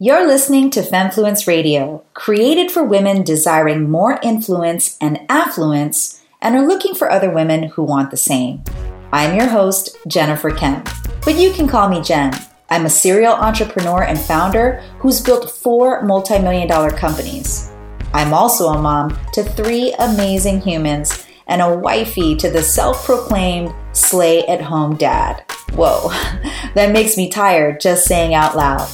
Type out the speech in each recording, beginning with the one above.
You're listening to Femmefluence Radio, created for women desiring more influence and affluence and are looking for other women who want the same. I'm your host, Jennifer Kem, but you can call me Jen. I'm a serial entrepreneur and founder who's built four multi million dollar companies. I'm also a mom to three amazing humans and a wifey to the self proclaimed slay at home dad. Whoa, that makes me tired just saying out loud.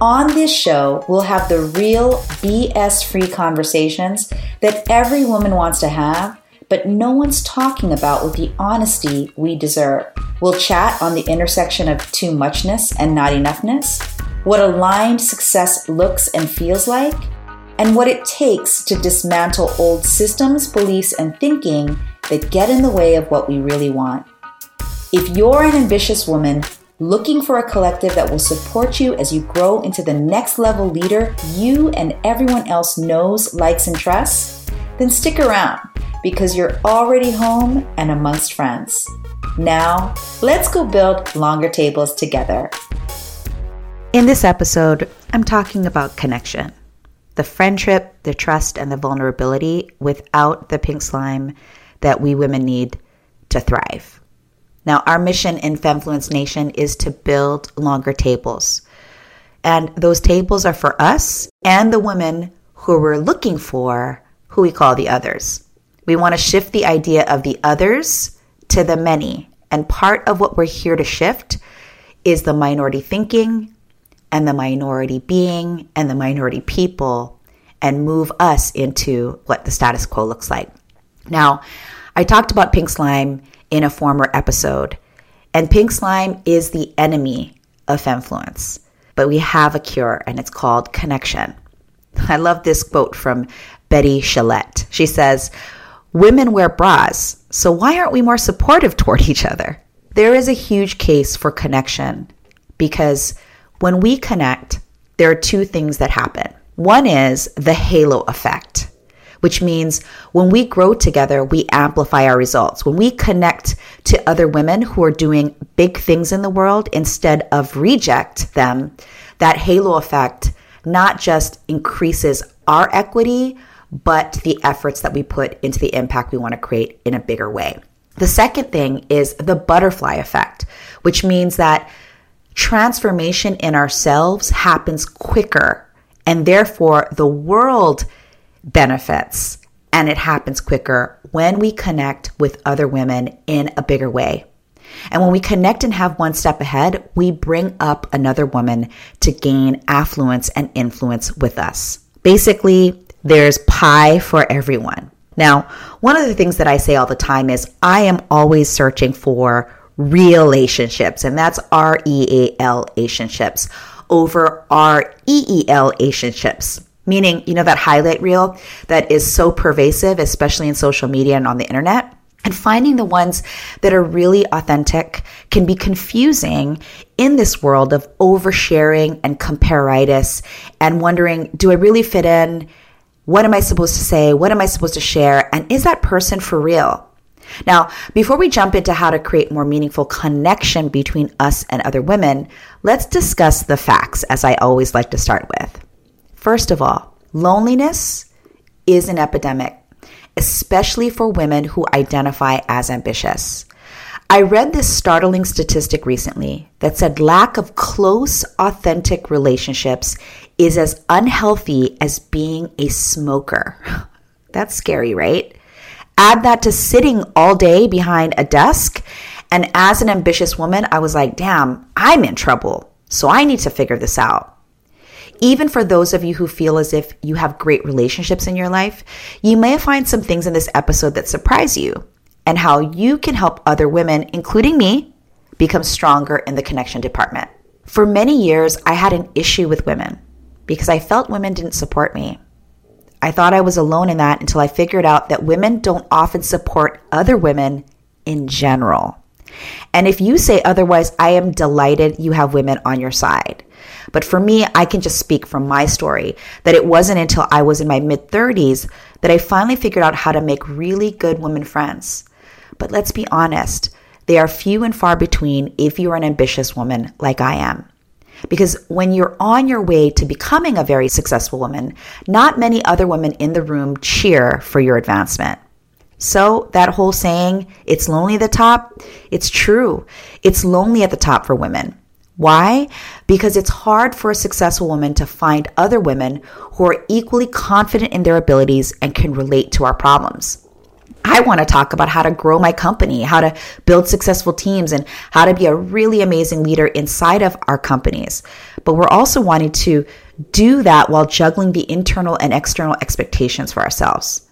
On this show, we'll have the real BS free conversations that every woman wants to have, but no one's talking about with the honesty we deserve. We'll chat on the intersection of too muchness and not enoughness, what aligned success looks and feels like, and what it takes to dismantle old systems, beliefs, and thinking that get in the way of what we really want. If you're an ambitious woman looking for a collective that will support you as you grow into the next level leader you and everyone else knows, likes, and trusts, then stick around because you're already home and amongst friends. Now, let's go build longer tables together. In this episode, I'm talking about connection the friendship, the trust, and the vulnerability without the pink slime that we women need to thrive. Now, our mission in Femmefluence Nation is to build longer tables. And those tables are for us and the women who we're looking for, who we call the others. We want to shift the idea of the others to the many. And part of what we're here to shift is the minority thinking and the minority being and the minority people and move us into what the status quo looks like. Now, I talked about pink slime in a former episode. And pink slime is the enemy of Femmefluence. But we have a cure, and it's called connection. I love this quote from Betty Shalette. She says, Women wear bras, so why aren't we more supportive toward each other? There is a huge case for connection because when we connect, there are two things that happen. One is the halo effect which means when we grow together, we amplify our results. When we connect to other women who are doing big things in the world instead of reject them, that halo effect not just increases our equity, but the efforts that we put into the impact we want to create in a bigger way. The second thing is the butterfly effect, which means that transformation in ourselves happens quicker and therefore the world benefits and it happens quicker when we connect with other women in a bigger way. And when we connect and have one step ahead, we bring up another woman to gain affluence and influence with us. Basically, there's pie for everyone. Now, one of the things that I say all the time is I am always searching for relationships, and that's R E A L relationships over R E E L relationships meaning, you know, that highlight reel that is so pervasive, especially in social media and on the internet. And finding the ones that are really authentic can be confusing in this world of oversharing and compareritis and wondering, do I really fit in? What am I supposed to say? What am I supposed to share? And is that person for real? Now, before we jump into how to create more meaningful connection between us and other women, let's discuss the facts as I always like to start with. First of all, loneliness is an epidemic, especially for women who identify as ambitious. I read this startling statistic recently that said lack of close, authentic relationships is as unhealthy as being a smoker. That's scary, right? Add that to sitting all day behind a desk. And as an ambitious woman, I was like, damn, I'm in trouble. So I need to figure this out. Even for those of you who feel as if you have great relationships in your life, you may find some things in this episode that surprise you and how you can help other women, including me, become stronger in the connection department. For many years, I had an issue with women because I felt women didn't support me. I thought I was alone in that until I figured out that women don't often support other women in general. And if you say otherwise, I am delighted you have women on your side. But for me, I can just speak from my story that it wasn't until I was in my mid 30s that I finally figured out how to make really good women friends. But let's be honest, they are few and far between if you're an ambitious woman like I am. Because when you're on your way to becoming a very successful woman, not many other women in the room cheer for your advancement. So, that whole saying, it's lonely at the top, it's true. It's lonely at the top for women. Why? Because it's hard for a successful woman to find other women who are equally confident in their abilities and can relate to our problems. I want to talk about how to grow my company, how to build successful teams, and how to be a really amazing leader inside of our companies. But we're also wanting to do that while juggling the internal and external expectations for ourselves.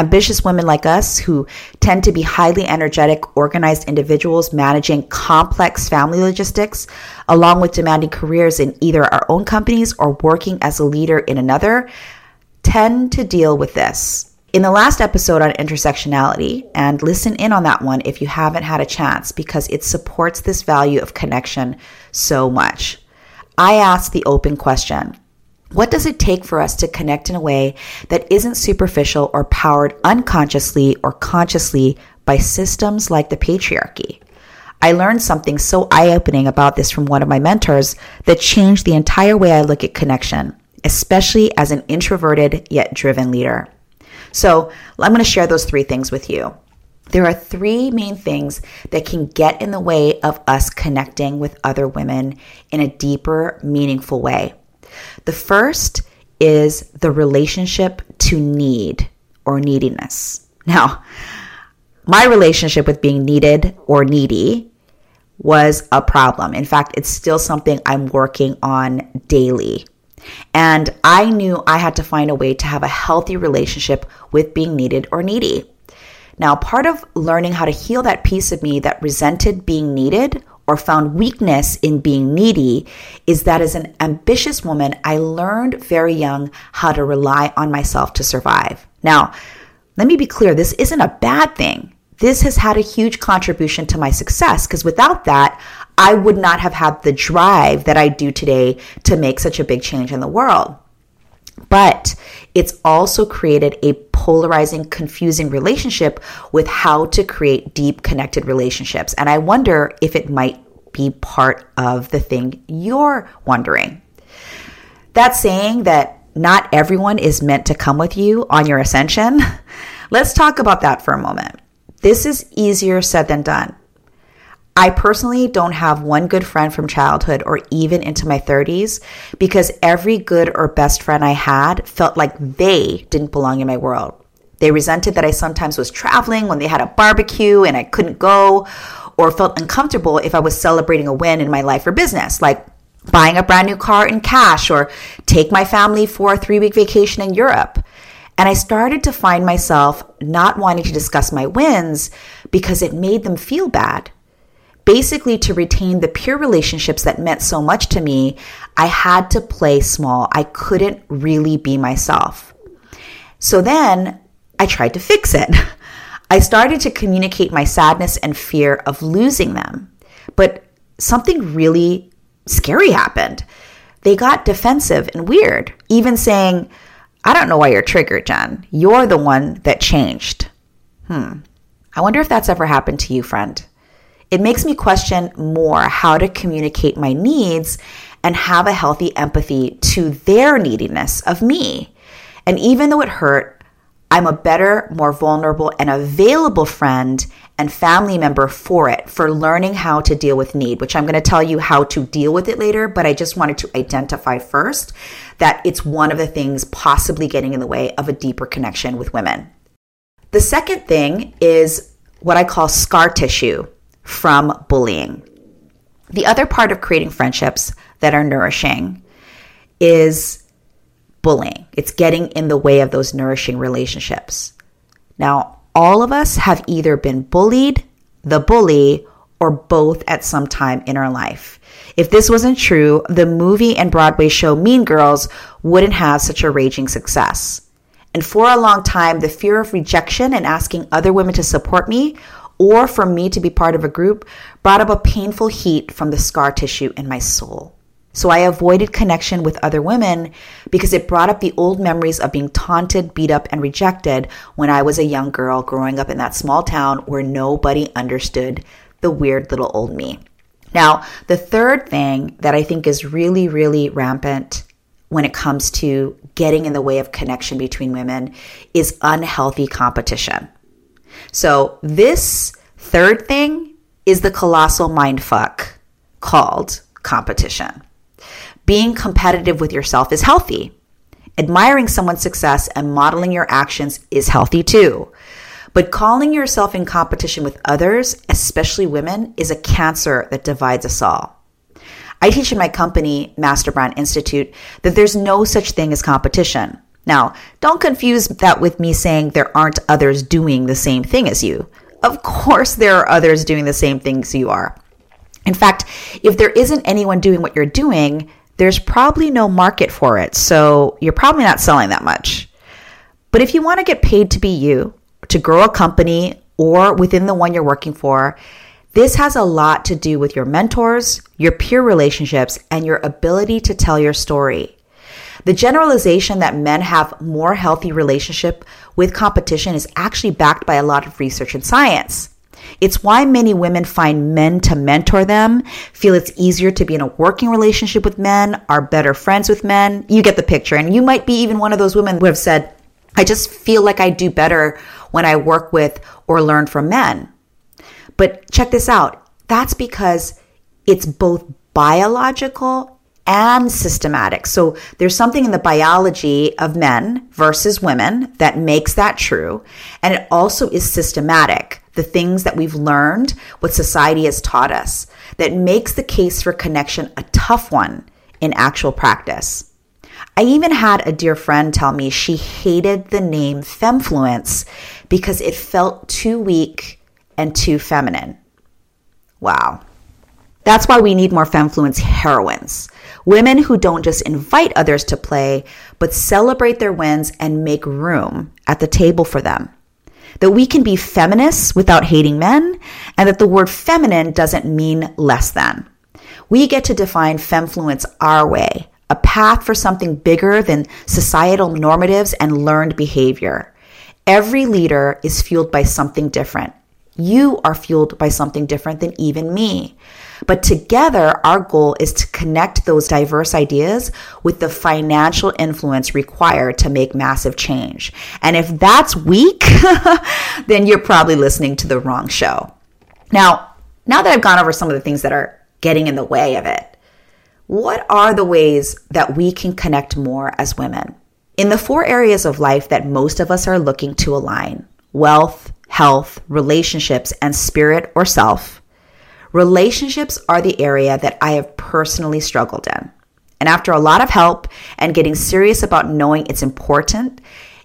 Ambitious women like us who tend to be highly energetic, organized individuals managing complex family logistics, along with demanding careers in either our own companies or working as a leader in another, tend to deal with this. In the last episode on intersectionality, and listen in on that one if you haven't had a chance because it supports this value of connection so much. I asked the open question What does it take for us to connect in a way that isn't superficial or powered unconsciously or consciously by systems like the patriarchy? I learned something so eye opening about this from one of my mentors that changed the entire way I look at connection, especially as an introverted yet driven leader. So I'm going to share those three things with you. There are three main things that can get in the way of us connecting with other women in a deeper, meaningful way. The first is the relationship to need or neediness. Now, my relationship with being needed or needy was a problem. In fact, it's still something I'm working on daily. And I knew I had to find a way to have a healthy relationship with being needed or needy. Now, part of learning how to heal that piece of me that resented being needed or found weakness in being needy is that as an ambitious woman, I learned very young how to rely on myself to survive. Now, let me be clear this isn't a bad thing. This has had a huge contribution to my success because without that, I would not have had the drive that I do today to make such a big change in the world. But it's also created a polarizing, confusing relationship with how to create deep connected relationships. And I wonder if it might be part of the thing you're wondering. That saying that not everyone is meant to come with you on your ascension, let's talk about that for a moment. This is easier said than done. I personally don't have one good friend from childhood or even into my 30s because every good or best friend I had felt like they didn't belong in my world. They resented that I sometimes was traveling when they had a barbecue and I couldn't go, or felt uncomfortable if I was celebrating a win in my life or business, like buying a brand new car in cash or take my family for a three week vacation in Europe. And I started to find myself not wanting to discuss my wins because it made them feel bad. Basically, to retain the peer relationships that meant so much to me, I had to play small. I couldn't really be myself. So then I tried to fix it. I started to communicate my sadness and fear of losing them. But something really scary happened. They got defensive and weird, even saying, I don't know why you're triggered, Jen. You're the one that changed. Hmm. I wonder if that's ever happened to you, friend. It makes me question more how to communicate my needs and have a healthy empathy to their neediness of me. And even though it hurt, I'm a better, more vulnerable, and available friend and family member for it, for learning how to deal with need, which I'm going to tell you how to deal with it later. But I just wanted to identify first that it's one of the things possibly getting in the way of a deeper connection with women. The second thing is what I call scar tissue from bullying. The other part of creating friendships that are nourishing is bullying. It's getting in the way of those nourishing relationships. Now, all of us have either been bullied, the bully, or both at some time in our life. If this wasn't true, the movie and Broadway show Mean Girls wouldn't have such a raging success. And for a long time, the fear of rejection and asking other women to support me or for me to be part of a group brought up a painful heat from the scar tissue in my soul. So I avoided connection with other women because it brought up the old memories of being taunted, beat up, and rejected when I was a young girl growing up in that small town where nobody understood the weird little old me. Now, the third thing that I think is really, really rampant when it comes to getting in the way of connection between women is unhealthy competition. So, this third thing is the colossal mindfuck called competition. Being competitive with yourself is healthy. Admiring someone's success and modeling your actions is healthy too. But calling yourself in competition with others, especially women, is a cancer that divides us all. I teach in my company, Master Brand Institute, that there's no such thing as competition. Now, don't confuse that with me saying there aren't others doing the same thing as you. Of course, there are others doing the same things you are. In fact, if there isn't anyone doing what you're doing, there's probably no market for it. So you're probably not selling that much. But if you want to get paid to be you, to grow a company, or within the one you're working for, this has a lot to do with your mentors, your peer relationships, and your ability to tell your story. The generalization that men have more healthy relationship with competition is actually backed by a lot of research and science. It's why many women find men to mentor them, feel it's easier to be in a working relationship with men, are better friends with men. You get the picture. And you might be even one of those women who have said, I just feel like I do better when I work with or learn from men. But check this out. That's because it's both biological and systematic. So there's something in the biology of men versus women that makes that true. And it also is systematic. The things that we've learned, what society has taught us, that makes the case for connection a tough one in actual practice. I even had a dear friend tell me she hated the name Femmefluence because it felt too weak and too feminine. Wow. That's why we need more Femmefluence heroines. Women who don't just invite others to play, but celebrate their wins and make room at the table for them. That we can be feminists without hating men, and that the word feminine doesn't mean less than. We get to define Femmefluence our way, a path for something bigger than societal normatives and learned behavior. Every leader is fueled by something different. You are fueled by something different than even me. But together, our goal is to connect those diverse ideas with the financial influence required to make massive change. And if that's weak, then you're probably listening to the wrong show. Now, now that I've gone over some of the things that are getting in the way of it, what are the ways that we can connect more as women? In the four areas of life that most of us are looking to align wealth, health, relationships, and spirit or self relationships are the area that I have personally struggled in. And after a lot of help and getting serious about knowing it's important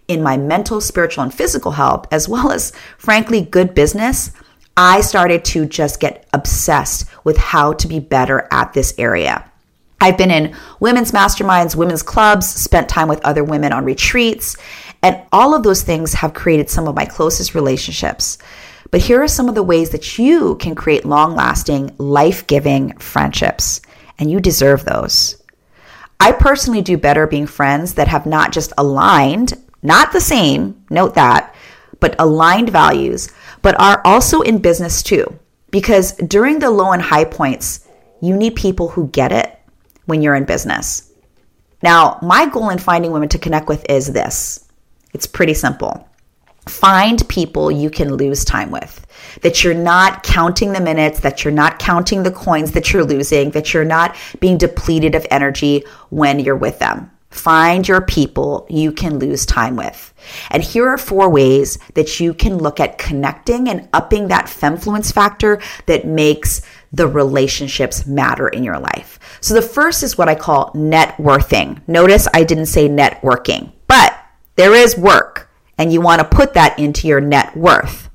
in my mental, spiritual, and physical health, as well as, frankly, good business, I started to just get obsessed with how to be better at this area. I've been in women's masterminds, women's clubs, spent time with other women on retreats, and all of those things have created some of my closest relationships. But here are some of the ways that you can create long lasting, life giving friendships, and you deserve those. I personally do better being friends that have not just aligned, not the same, note that, but aligned values, but are also in business too. Because during the low and high points, you need people who get it when you're in business. Now, my goal in finding women to connect with is this it's pretty simple. Find people you can lose time with, that you're not counting the minutes, that you're not counting the coins that you're losing, that you're not being depleted of energy when you're with them. Find your people you can lose time with. And here are four ways that you can look at connecting and upping that femmefluence factor that makes the relationships matter in your life. So the first is what I call net worthing. Notice I didn't say networking, but there is work and you want to put that into your net worth.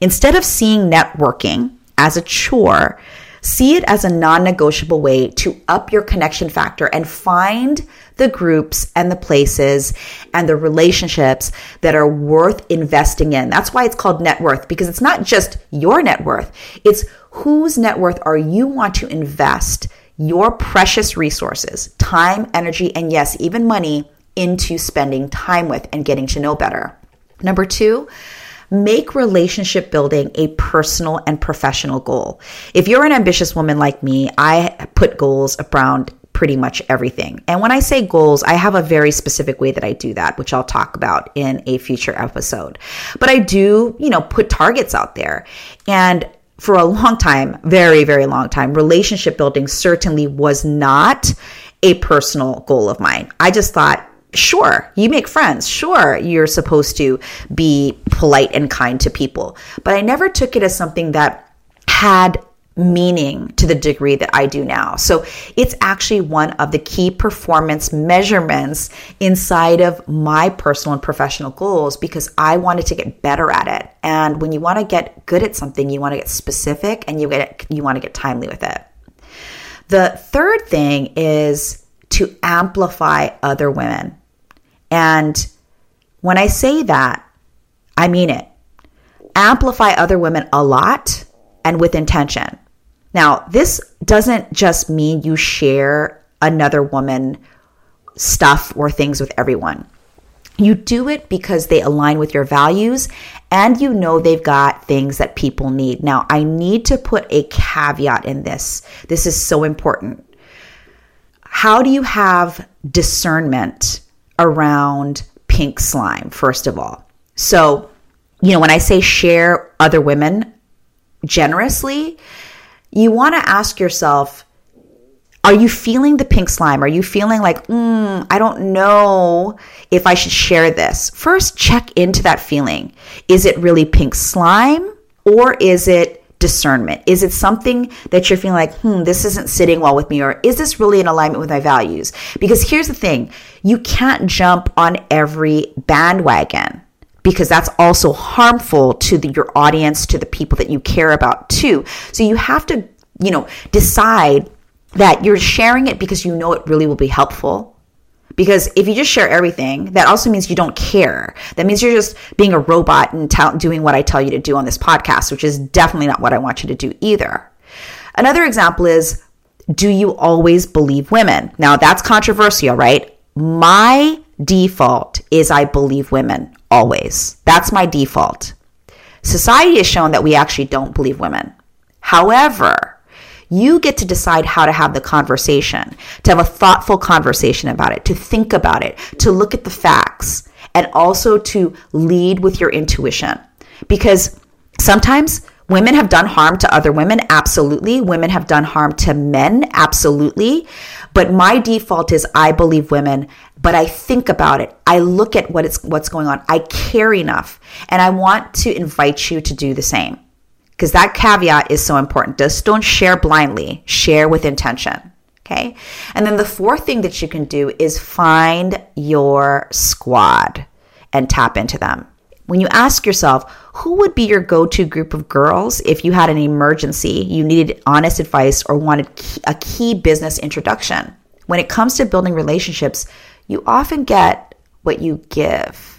Instead of seeing networking as a chore, see it as a non negotiable way to up your connection factor and find the groups and the places and the relationships that are worth investing in. That's why it's called net worth because it's not just your net worth, it's whose net worth are you want to invest your precious resources, time, energy, and yes, even money into spending time with and getting to know better. Number two, make relationship building a personal and professional goal. If you're an ambitious woman like me, I put goals around pretty much everything. And when I say goals, I have a very specific way that I do that, which I'll talk about in a future episode. But I do, you know, put targets out there. And for a long time, very, very long time, relationship building certainly was not a personal goal of mine. I just thought, sure, you make friends. Sure, you're supposed to be polite and kind to people. But I never took it as something that had meaning to the degree that I do now. So it's actually one of the key performance measurements inside of my personal and professional goals because I wanted to get better at it. And when you want to get good at something, you want to get specific and you get you want to get timely with it. The third thing is to amplify other women. And when I say that, I mean it. Amplify other women a lot and with intention. Now, this doesn't just mean you share another woman stuff or things with everyone. You do it because they align with your values and you know they've got things that people need. Now, I need to put a caveat in this. This is so important. How do you have discernment around pink slime, first of all? So, you know, when I say share other women generously, you want to ask yourself, are you feeling the pink slime? Are you feeling like, mm, I don't know if I should share this? First, check into that feeling. Is it really pink slime or is it discernment? Is it something that you're feeling like, hmm, this isn't sitting well with me? Or is this really in alignment with my values? Because here's the thing you can't jump on every bandwagon because that's also harmful to the, your audience, to the people that you care about too. So you have to, you know, decide that you're sharing it because you know it really will be helpful. Because if you just share everything, that also means you don't care. That means you're just being a robot and t- doing what I tell you to do on this podcast, which is definitely not what I want you to do either. Another example is do you always believe women? Now that's controversial, right? My default is I believe women always. That's my default. Society has shown that we actually don't believe women. However, you get to decide how to have the conversation, to have a thoughtful conversation about it, to think about it, to look at the facts, and also to lead with your intuition. Because sometimes women have done harm to other women, absolutely. Women have done harm to men, absolutely. But my default is I believe women, but I think about it. I look at what it's what's going on. I care enough, and I want to invite you to do the same. Because that caveat is so important. Just don't share blindly. Share with intention. Okay? And then the fourth thing that you can do is find your squad and tap into them. When you ask yourself, who would be your go to group of girls if you had an emergency, you needed honest advice, or wanted a key business introduction? When it comes to building relationships, you often get what you give.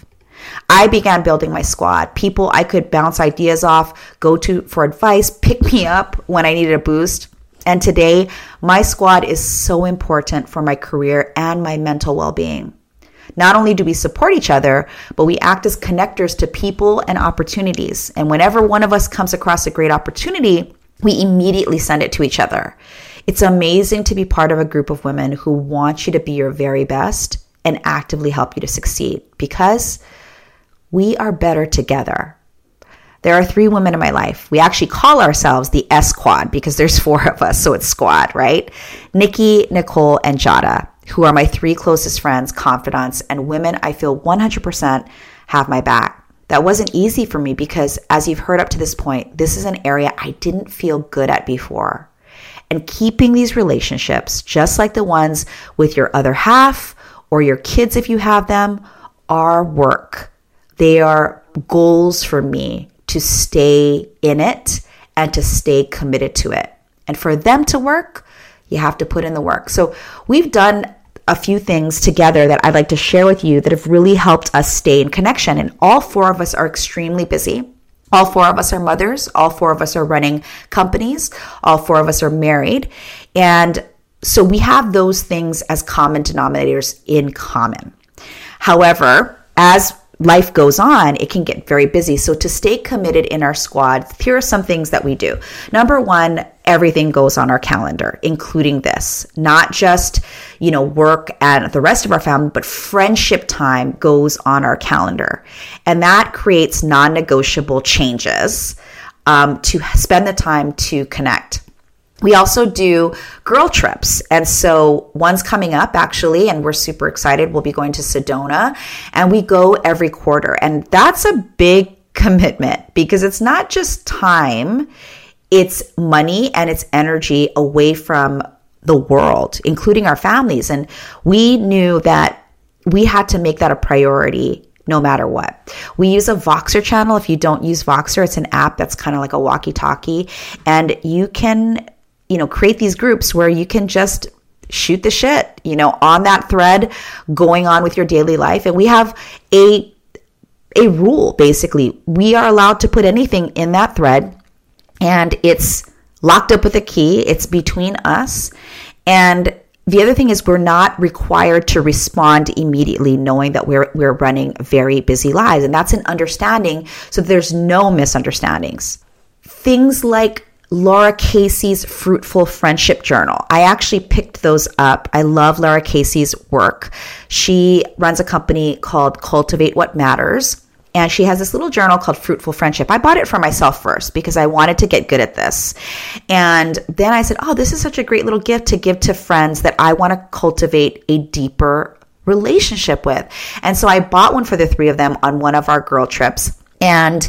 I began building my squad, people I could bounce ideas off, go to for advice, pick me up when I needed a boost. And today, my squad is so important for my career and my mental well being. Not only do we support each other, but we act as connectors to people and opportunities. And whenever one of us comes across a great opportunity, we immediately send it to each other. It's amazing to be part of a group of women who want you to be your very best and actively help you to succeed because we are better together. There are three women in my life. We actually call ourselves the S Squad because there's four of us, so it's squad, right? Nikki, Nicole, and Jada who are my three closest friends, confidants, and women I feel 100% have my back. That wasn't easy for me because, as you've heard up to this point, this is an area I didn't feel good at before. And keeping these relationships, just like the ones with your other half or your kids if you have them, are work. They are goals for me to stay in it and to stay committed to it. And for them to work, you have to put in the work. So we've done a few things together that I'd like to share with you that have really helped us stay in connection. And all four of us are extremely busy. All four of us are mothers. All four of us are running companies. All four of us are married. And so we have those things as common denominators in common. However, as life goes on, it can get very busy. So to stay committed in our squad, here are some things that we do. Number one, everything goes on our calendar, including this. Not just, you know, work and the rest of our family, but friendship time goes on our calendar. And that creates non-negotiable changes um, to spend the time to connect. We also do girl trips. And so one's coming up actually, and we're super excited. We'll be going to Sedona and we go every quarter. And that's a big commitment because it's not just time, it's money and it's energy away from the world, including our families. And we knew that we had to make that a priority no matter what. We use a Voxer channel. If you don't use Voxer, it's an app that's kind of like a walkie talkie, and you can you know, create these groups where you can just shoot the shit, you know, on that thread going on with your daily life. And we have a a rule basically. We are allowed to put anything in that thread and it's locked up with a key. It's between us. And the other thing is we're not required to respond immediately knowing that we're we're running very busy lives and that's an understanding so there's no misunderstandings. Things like Laura Casey's Fruitful Friendship Journal. I actually picked those up. I love Laura Casey's work. She runs a company called Cultivate What Matters. And she has this little journal called Fruitful Friendship. I bought it for myself first because I wanted to get good at this. And then I said, Oh, this is such a great little gift to give to friends that I want to cultivate a deeper relationship with. And so I bought one for the three of them on one of our girl trips. And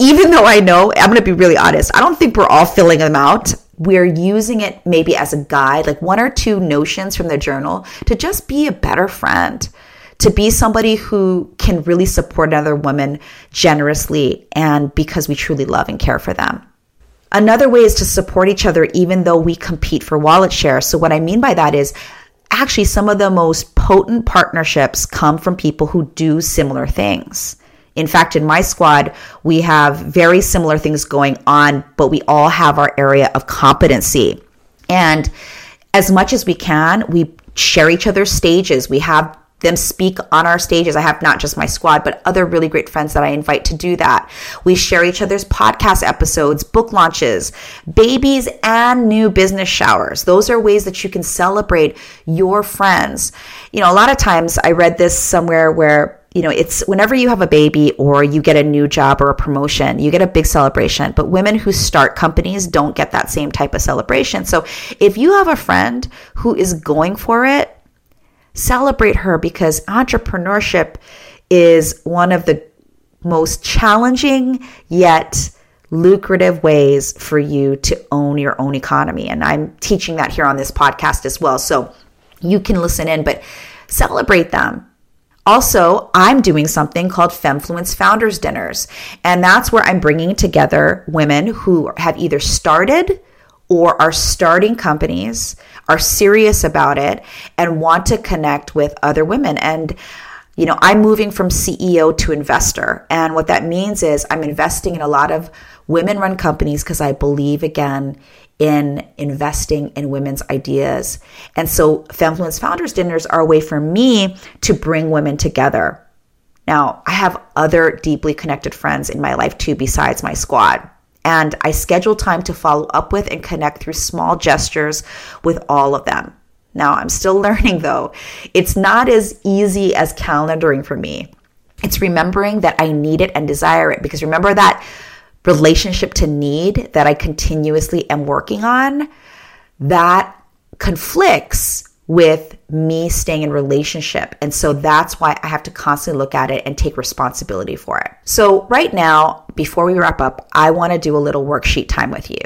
even though I know, I'm going to be really honest, I don't think we're all filling them out. We're using it maybe as a guide, like one or two notions from the journal to just be a better friend, to be somebody who can really support another woman generously and because we truly love and care for them. Another way is to support each other even though we compete for wallet share. So, what I mean by that is actually some of the most potent partnerships come from people who do similar things. In fact, in my squad, we have very similar things going on, but we all have our area of competency. And as much as we can, we share each other's stages. We have them speak on our stages. I have not just my squad, but other really great friends that I invite to do that. We share each other's podcast episodes, book launches, babies, and new business showers. Those are ways that you can celebrate your friends. You know, a lot of times I read this somewhere where you know, it's whenever you have a baby or you get a new job or a promotion, you get a big celebration. But women who start companies don't get that same type of celebration. So if you have a friend who is going for it, celebrate her because entrepreneurship is one of the most challenging yet lucrative ways for you to own your own economy. And I'm teaching that here on this podcast as well. So you can listen in, but celebrate them also, I'm doing something called Femmefluence Founders Dinners. And that's where I'm bringing together women who have either started or are starting companies, are serious about it, and want to connect with other women. And you know, I'm moving from CEO to investor. And what that means is I'm investing in a lot of women run companies because I believe, again, in investing in women's ideas. And so, Femmefluence Founders Dinners are a way for me to bring women together. Now, I have other deeply connected friends in my life too, besides my squad. And I schedule time to follow up with and connect through small gestures with all of them. Now, I'm still learning though. It's not as easy as calendaring for me. It's remembering that I need it and desire it because remember that relationship to need that I continuously am working on, that conflicts with me staying in relationship. And so that's why I have to constantly look at it and take responsibility for it. So right now, before we wrap up, I want to do a little worksheet time with you.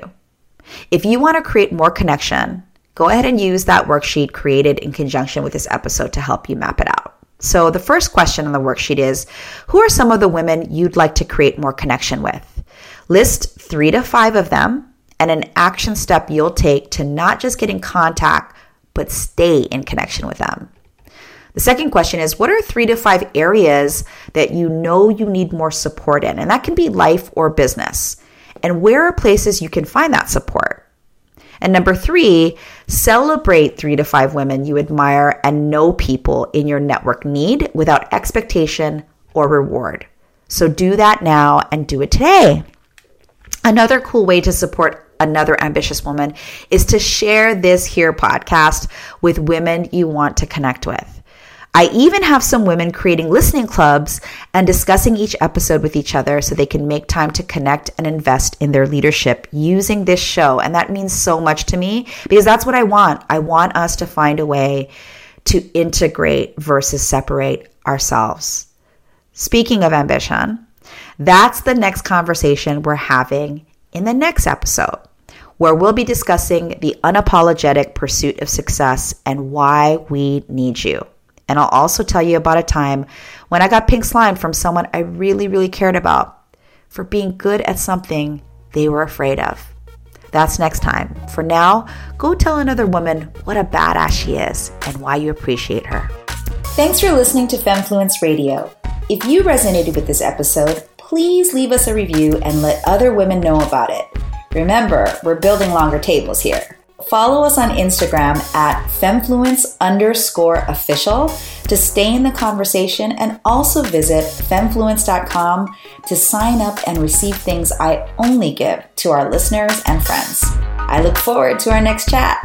If you want to create more connection, go ahead and use that worksheet created in conjunction with this episode to help you map it out. So the first question on the worksheet is, who are some of the women you'd like to create more connection with? List three to five of them and an action step you'll take to not just get in contact, but stay in connection with them. The second question is What are three to five areas that you know you need more support in? And that can be life or business. And where are places you can find that support? And number three, celebrate three to five women you admire and know people in your network need without expectation or reward. So do that now and do it today. Another cool way to support another ambitious woman is to share this here podcast with women you want to connect with. I even have some women creating listening clubs and discussing each episode with each other so they can make time to connect and invest in their leadership using this show. And that means so much to me because that's what I want. I want us to find a way to integrate versus separate ourselves. Speaking of ambition, that's the next conversation we're having in the next episode, where we'll be discussing the unapologetic pursuit of success and why we need you. And I'll also tell you about a time when I got pink slime from someone I really, really cared about for being good at something they were afraid of. That's next time. For now, go tell another woman what a badass she is and why you appreciate her. Thanks for listening to Femmefluence Radio. If you resonated with this episode, please leave us a review and let other women know about it. Remember, we're building longer tables here. Follow us on Instagram at femmefluence underscore official to stay in the conversation and also visit femmefluence.com to sign up and receive things I only give to our listeners and friends. I look forward to our next chat.